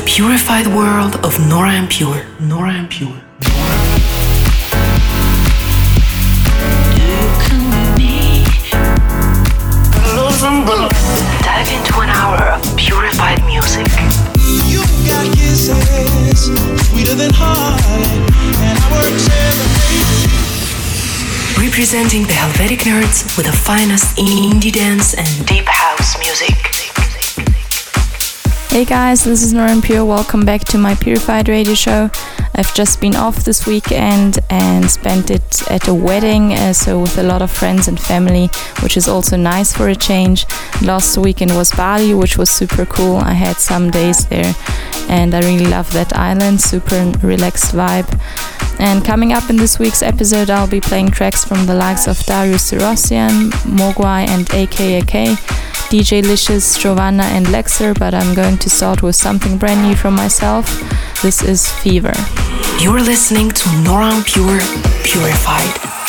the purified world of Nora En Pure. Nora En Pure. Dive into an hour of purified music. You got kisses sweeter than and Representing the Helvetic nerds with the finest indie dance and deep house music. Hey guys, this is Nora En Pure. Welcome back to my Purified Radio Show. I've just been off this weekend and spent it at a wedding, uh, so with a lot of friends and family, which is also nice for a change. Last weekend was Bali, which was super cool. I had some days there and I really love that island, super relaxed vibe. And coming up in this week's episode, I'll be playing tracks from the likes of Darius Syrossian, Mogwai, and AKAK. DJ Licious, Giovanna, and Lexer, but I'm going to start with something brand new from myself. This is Fever. You're listening to Nora En Pure Purified.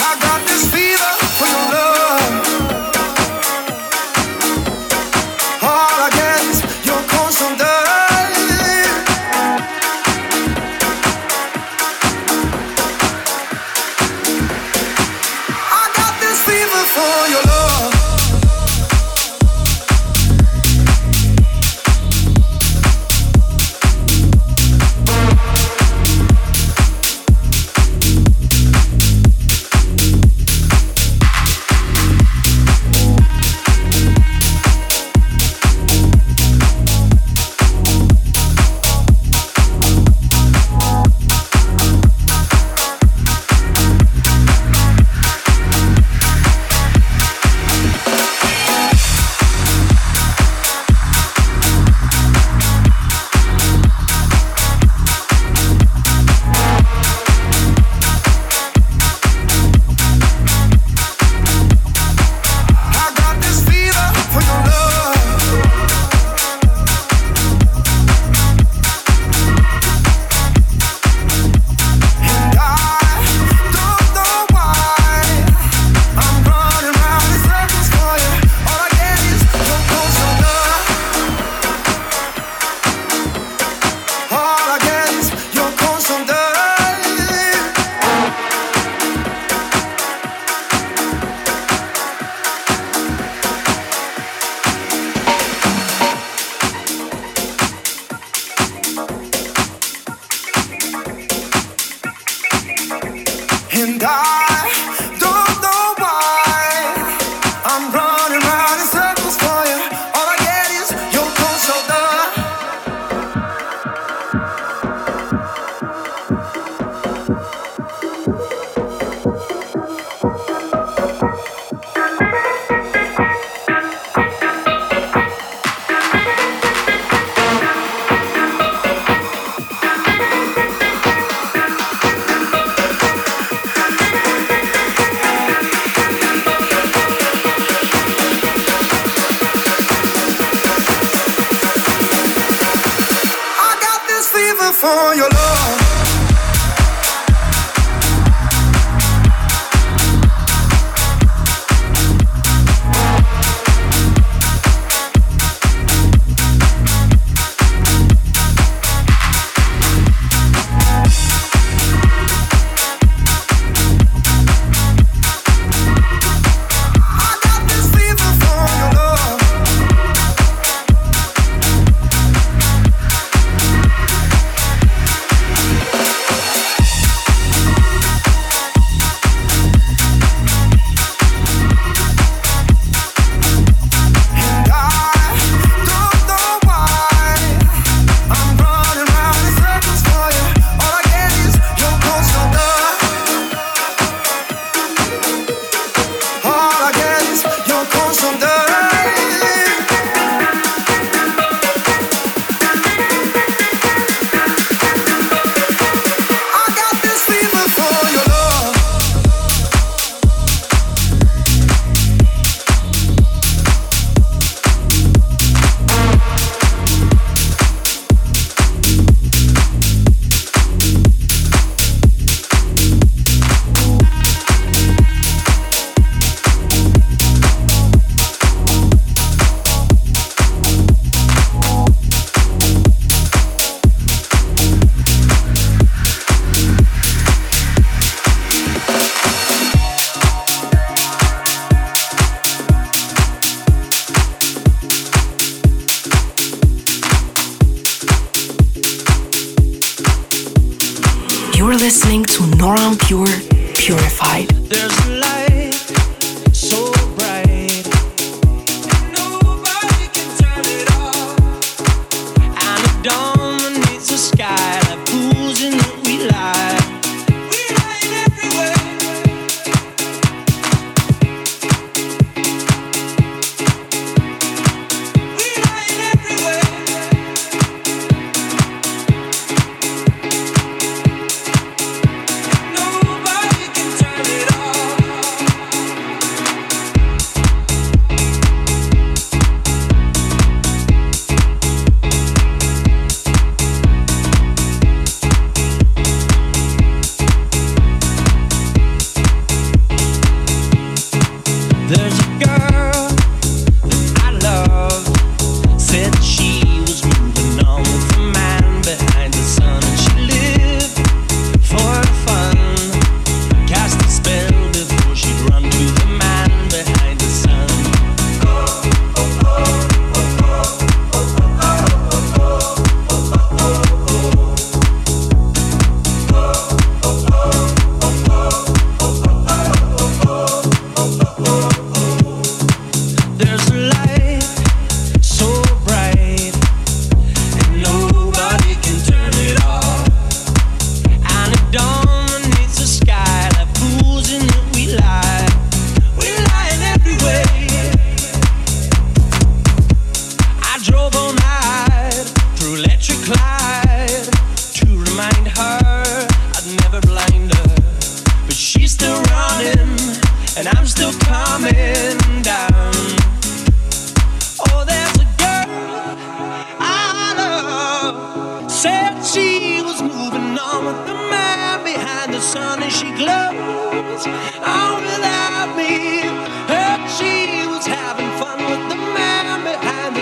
The sky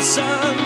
sun.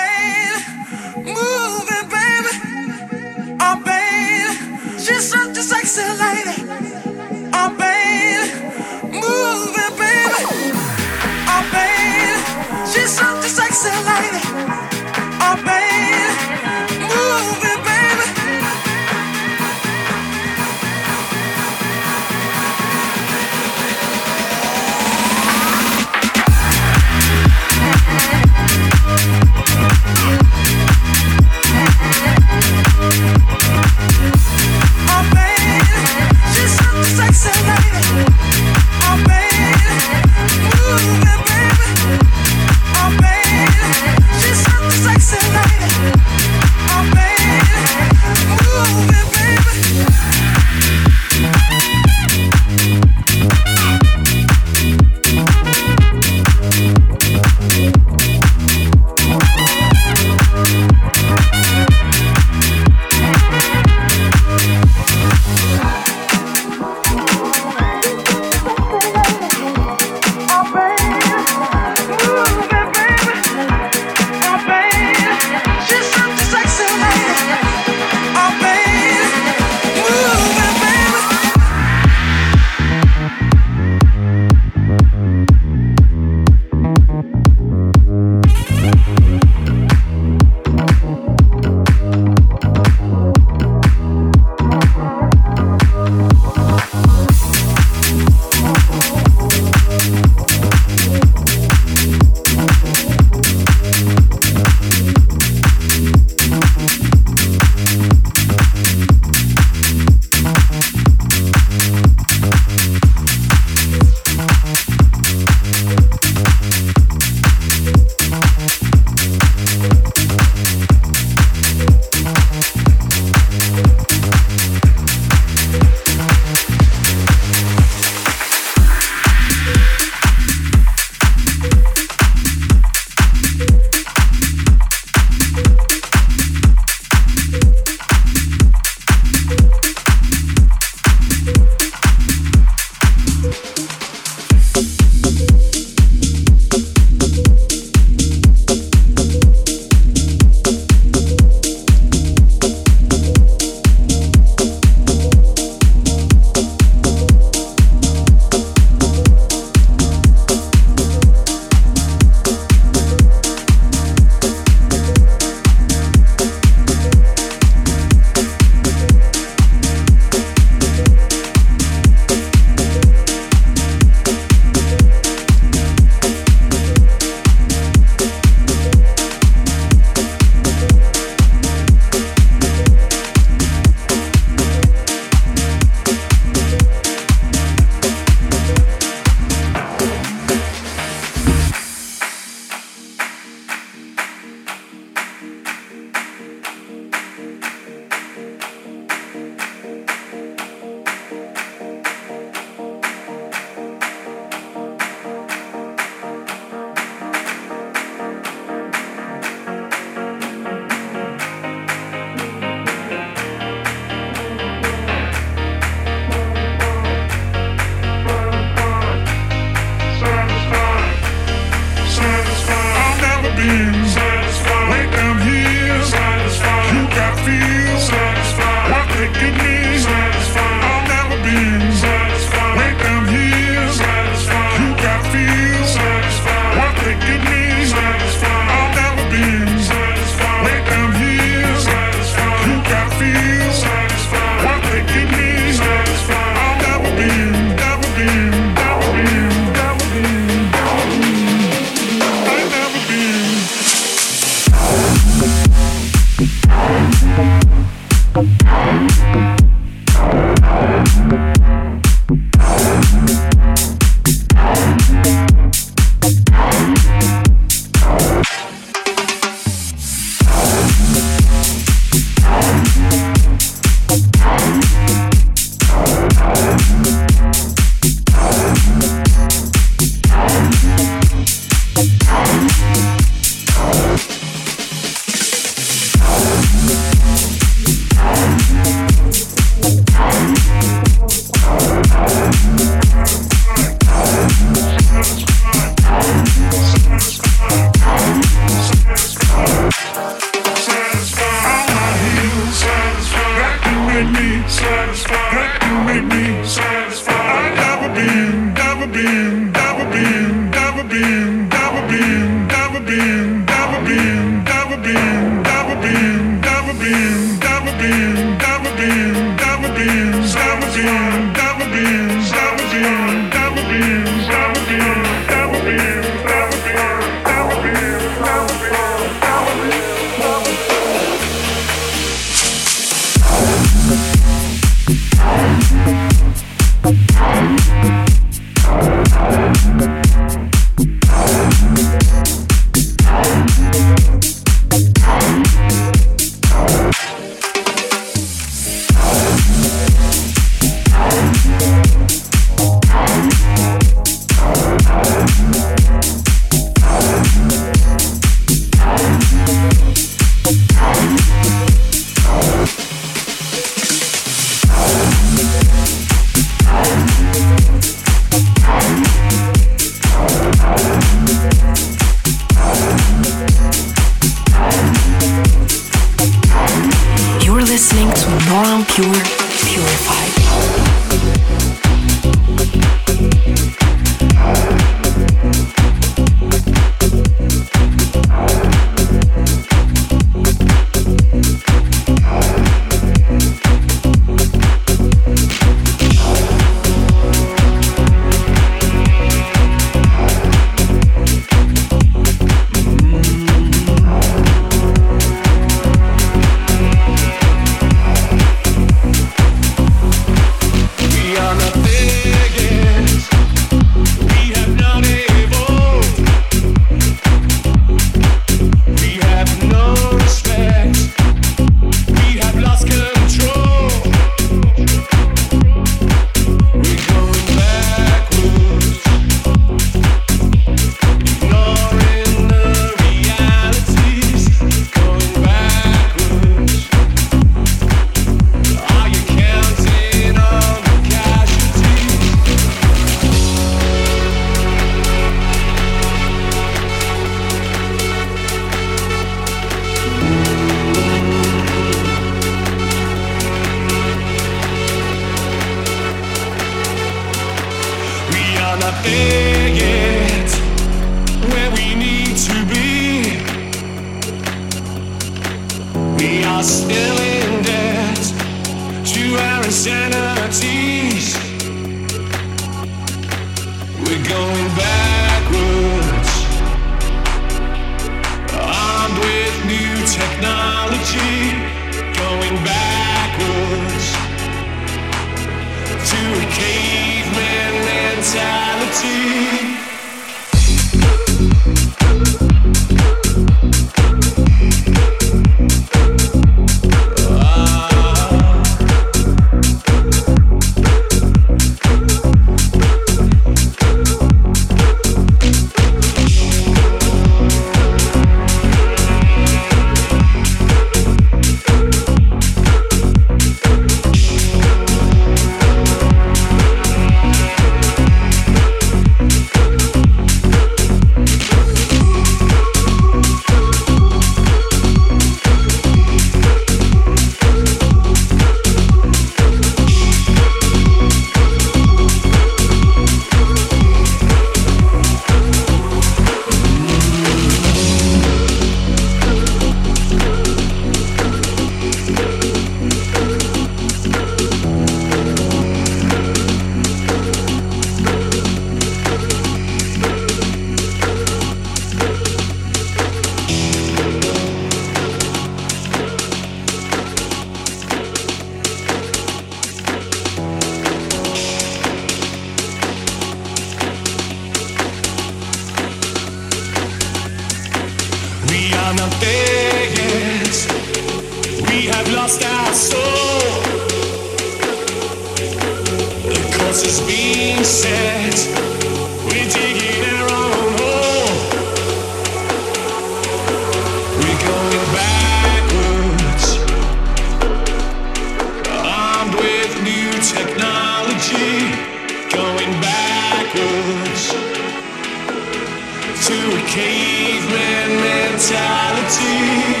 to a caveman mentality.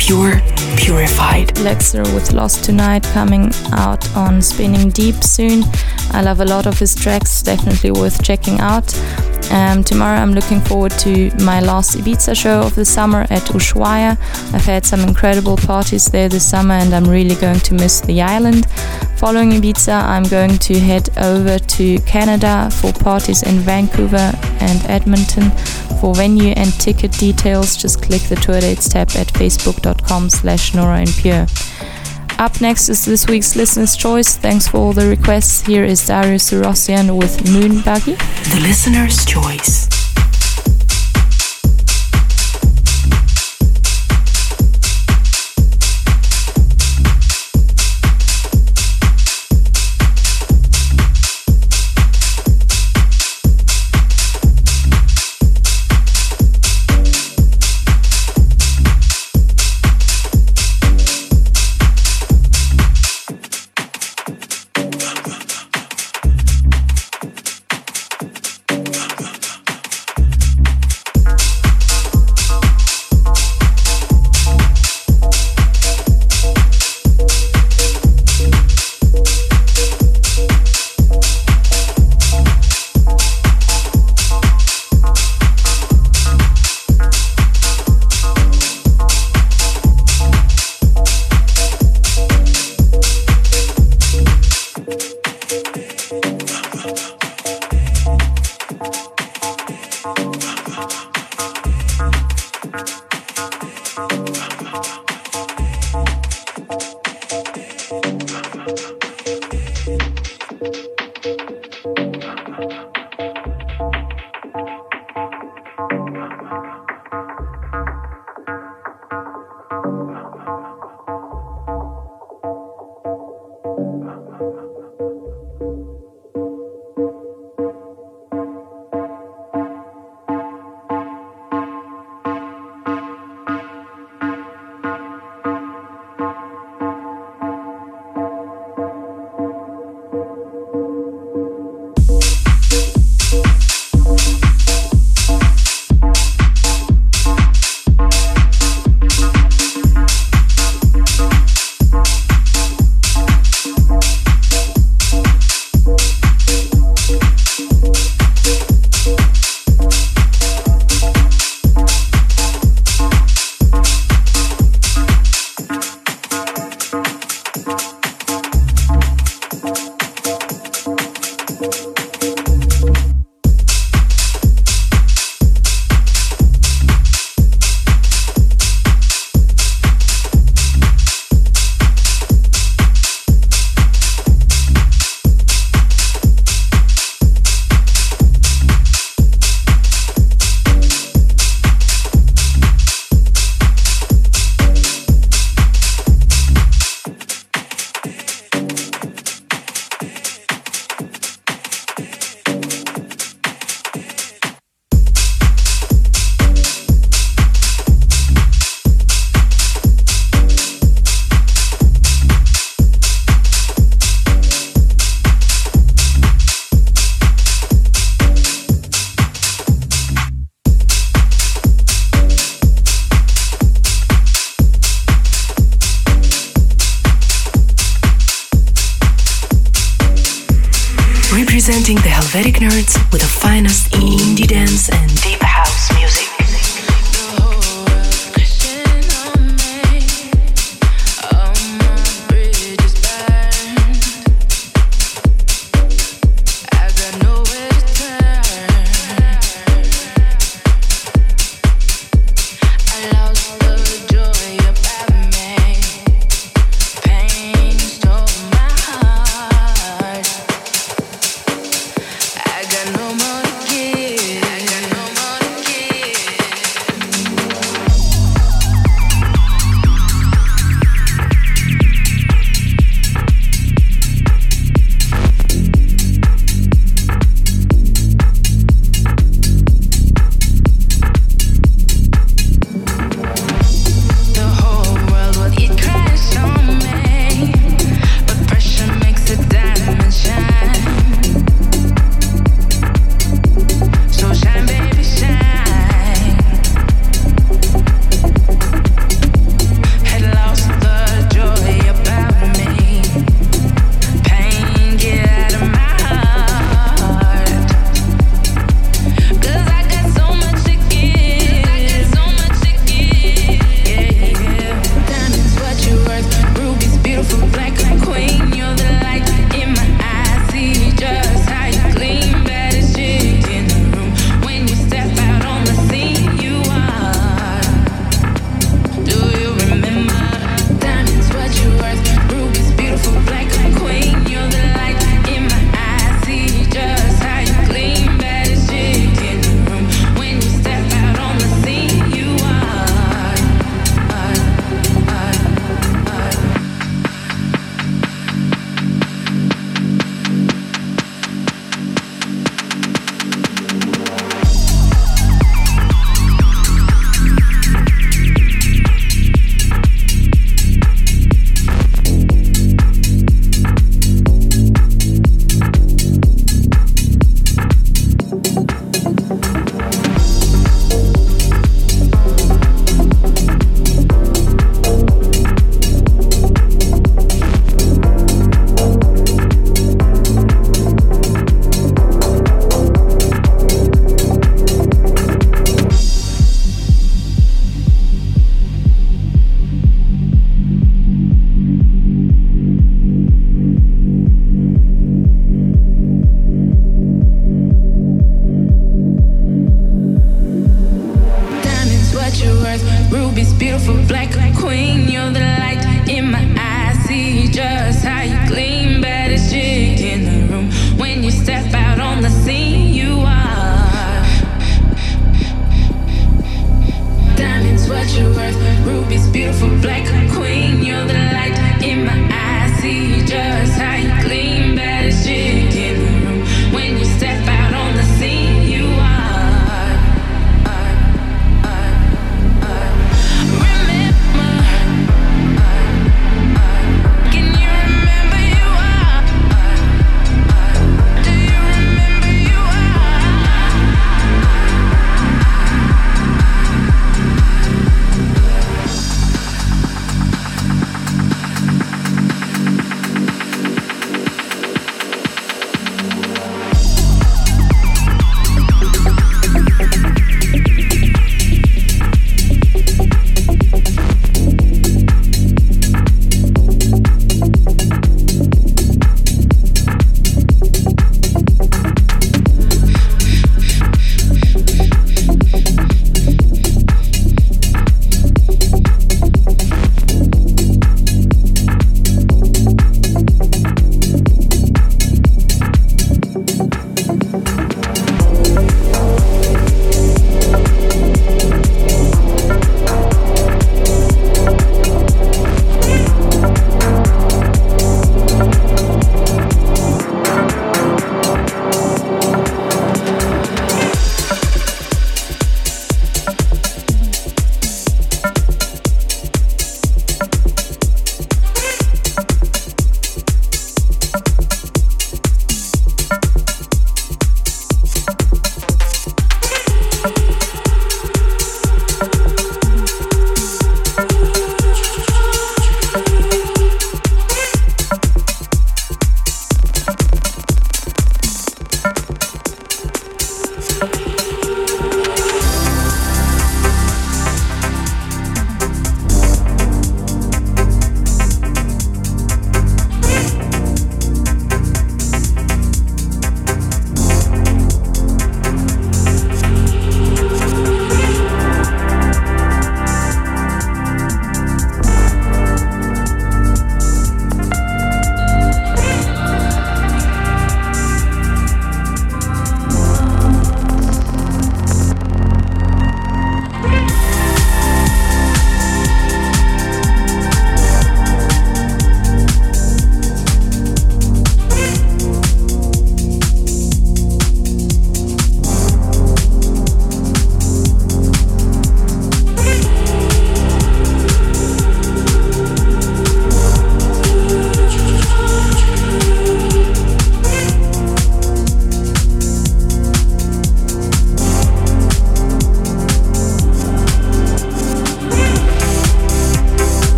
Pure Purified. Lexer with Lost Tonight coming out on Spinnin' Deep soon. I love a lot of his tracks, definitely worth checking out. Um, tomorrow I'm looking forward to my last Ibiza show of the summer at Ushuaia. I've had some incredible parties there this summer and I'm really going to miss the island. Following Ibiza, I'm going to head over to Canada for parties in Vancouver and Edmonton. For venue and ticket details, just click the tour dates tab at facebook.com slash Nora En Pure. Up next is this week's listener's choice. Thanks for all the requests. Here is Darius Syrossian with Moon Buggy. The listener's choice.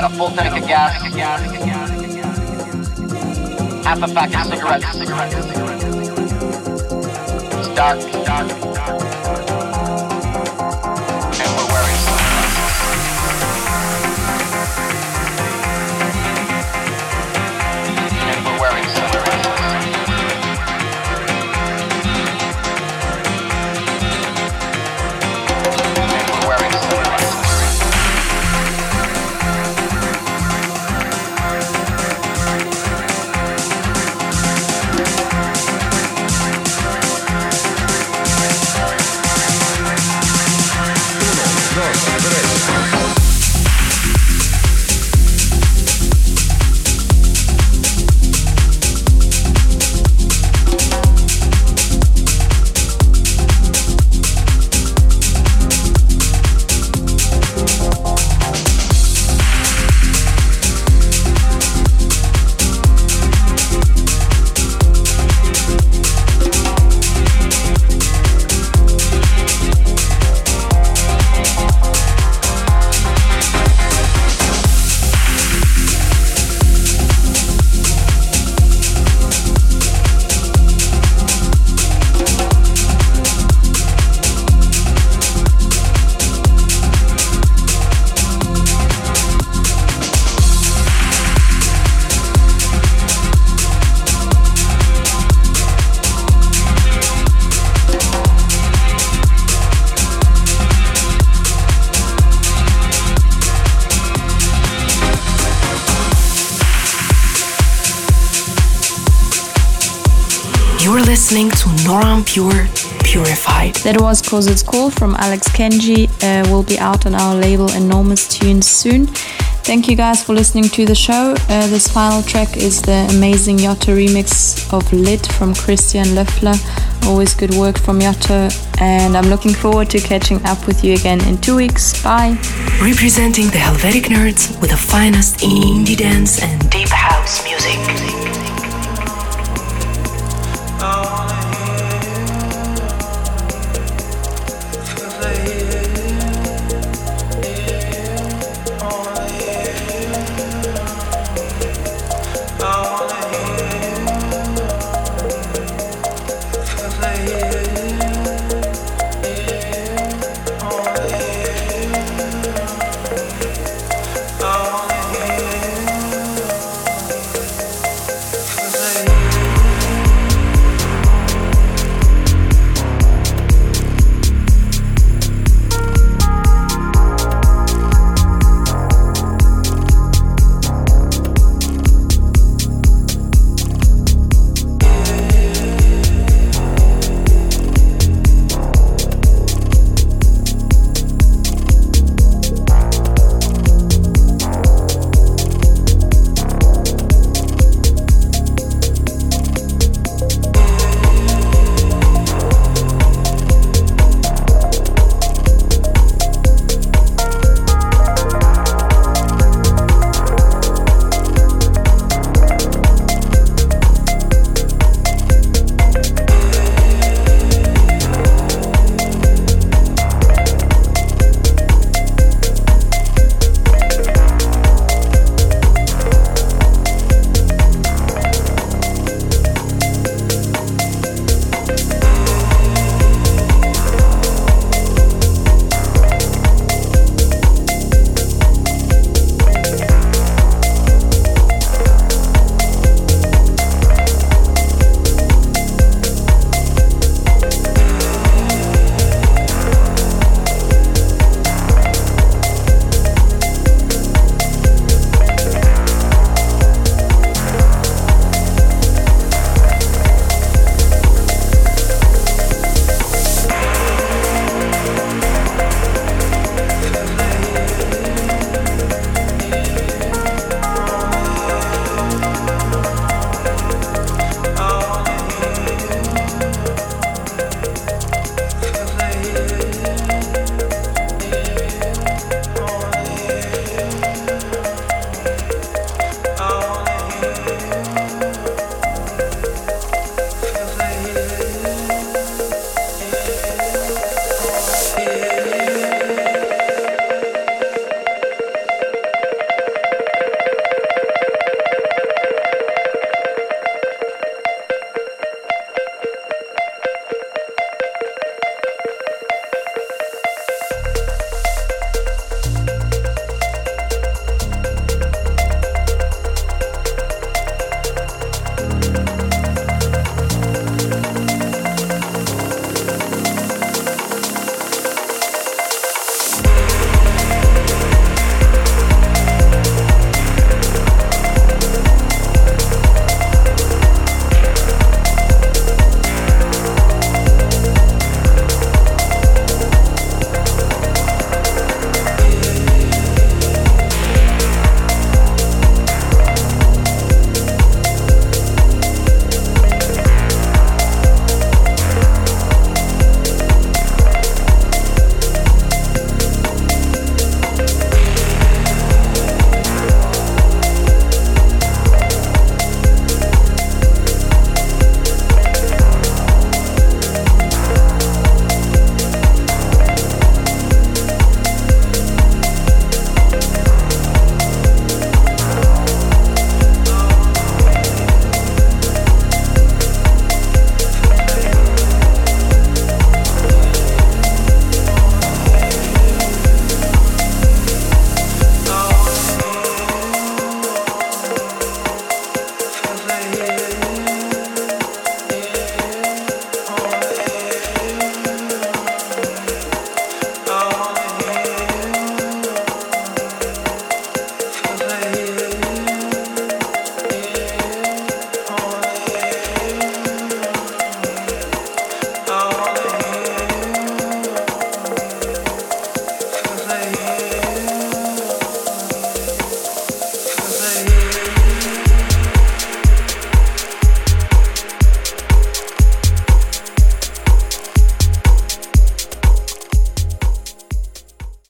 Got a full tank of gas. Half a pack of cigarettes. It's dark. And listening to Nora En Pure Purified. That was Cause It's Cool from Alex Kenji. Uh, will be out on our label Enormous Tunes soon. Thank you guys for listening to the show. Uh, this final track is the amazing Yotto remix of Lit from Christian Löffler. Always good work from Yotto, and I'm looking forward to catching up with you again in two weeks. Bye. Representing the Helvetic nerds with the finest indie dance and deep house music.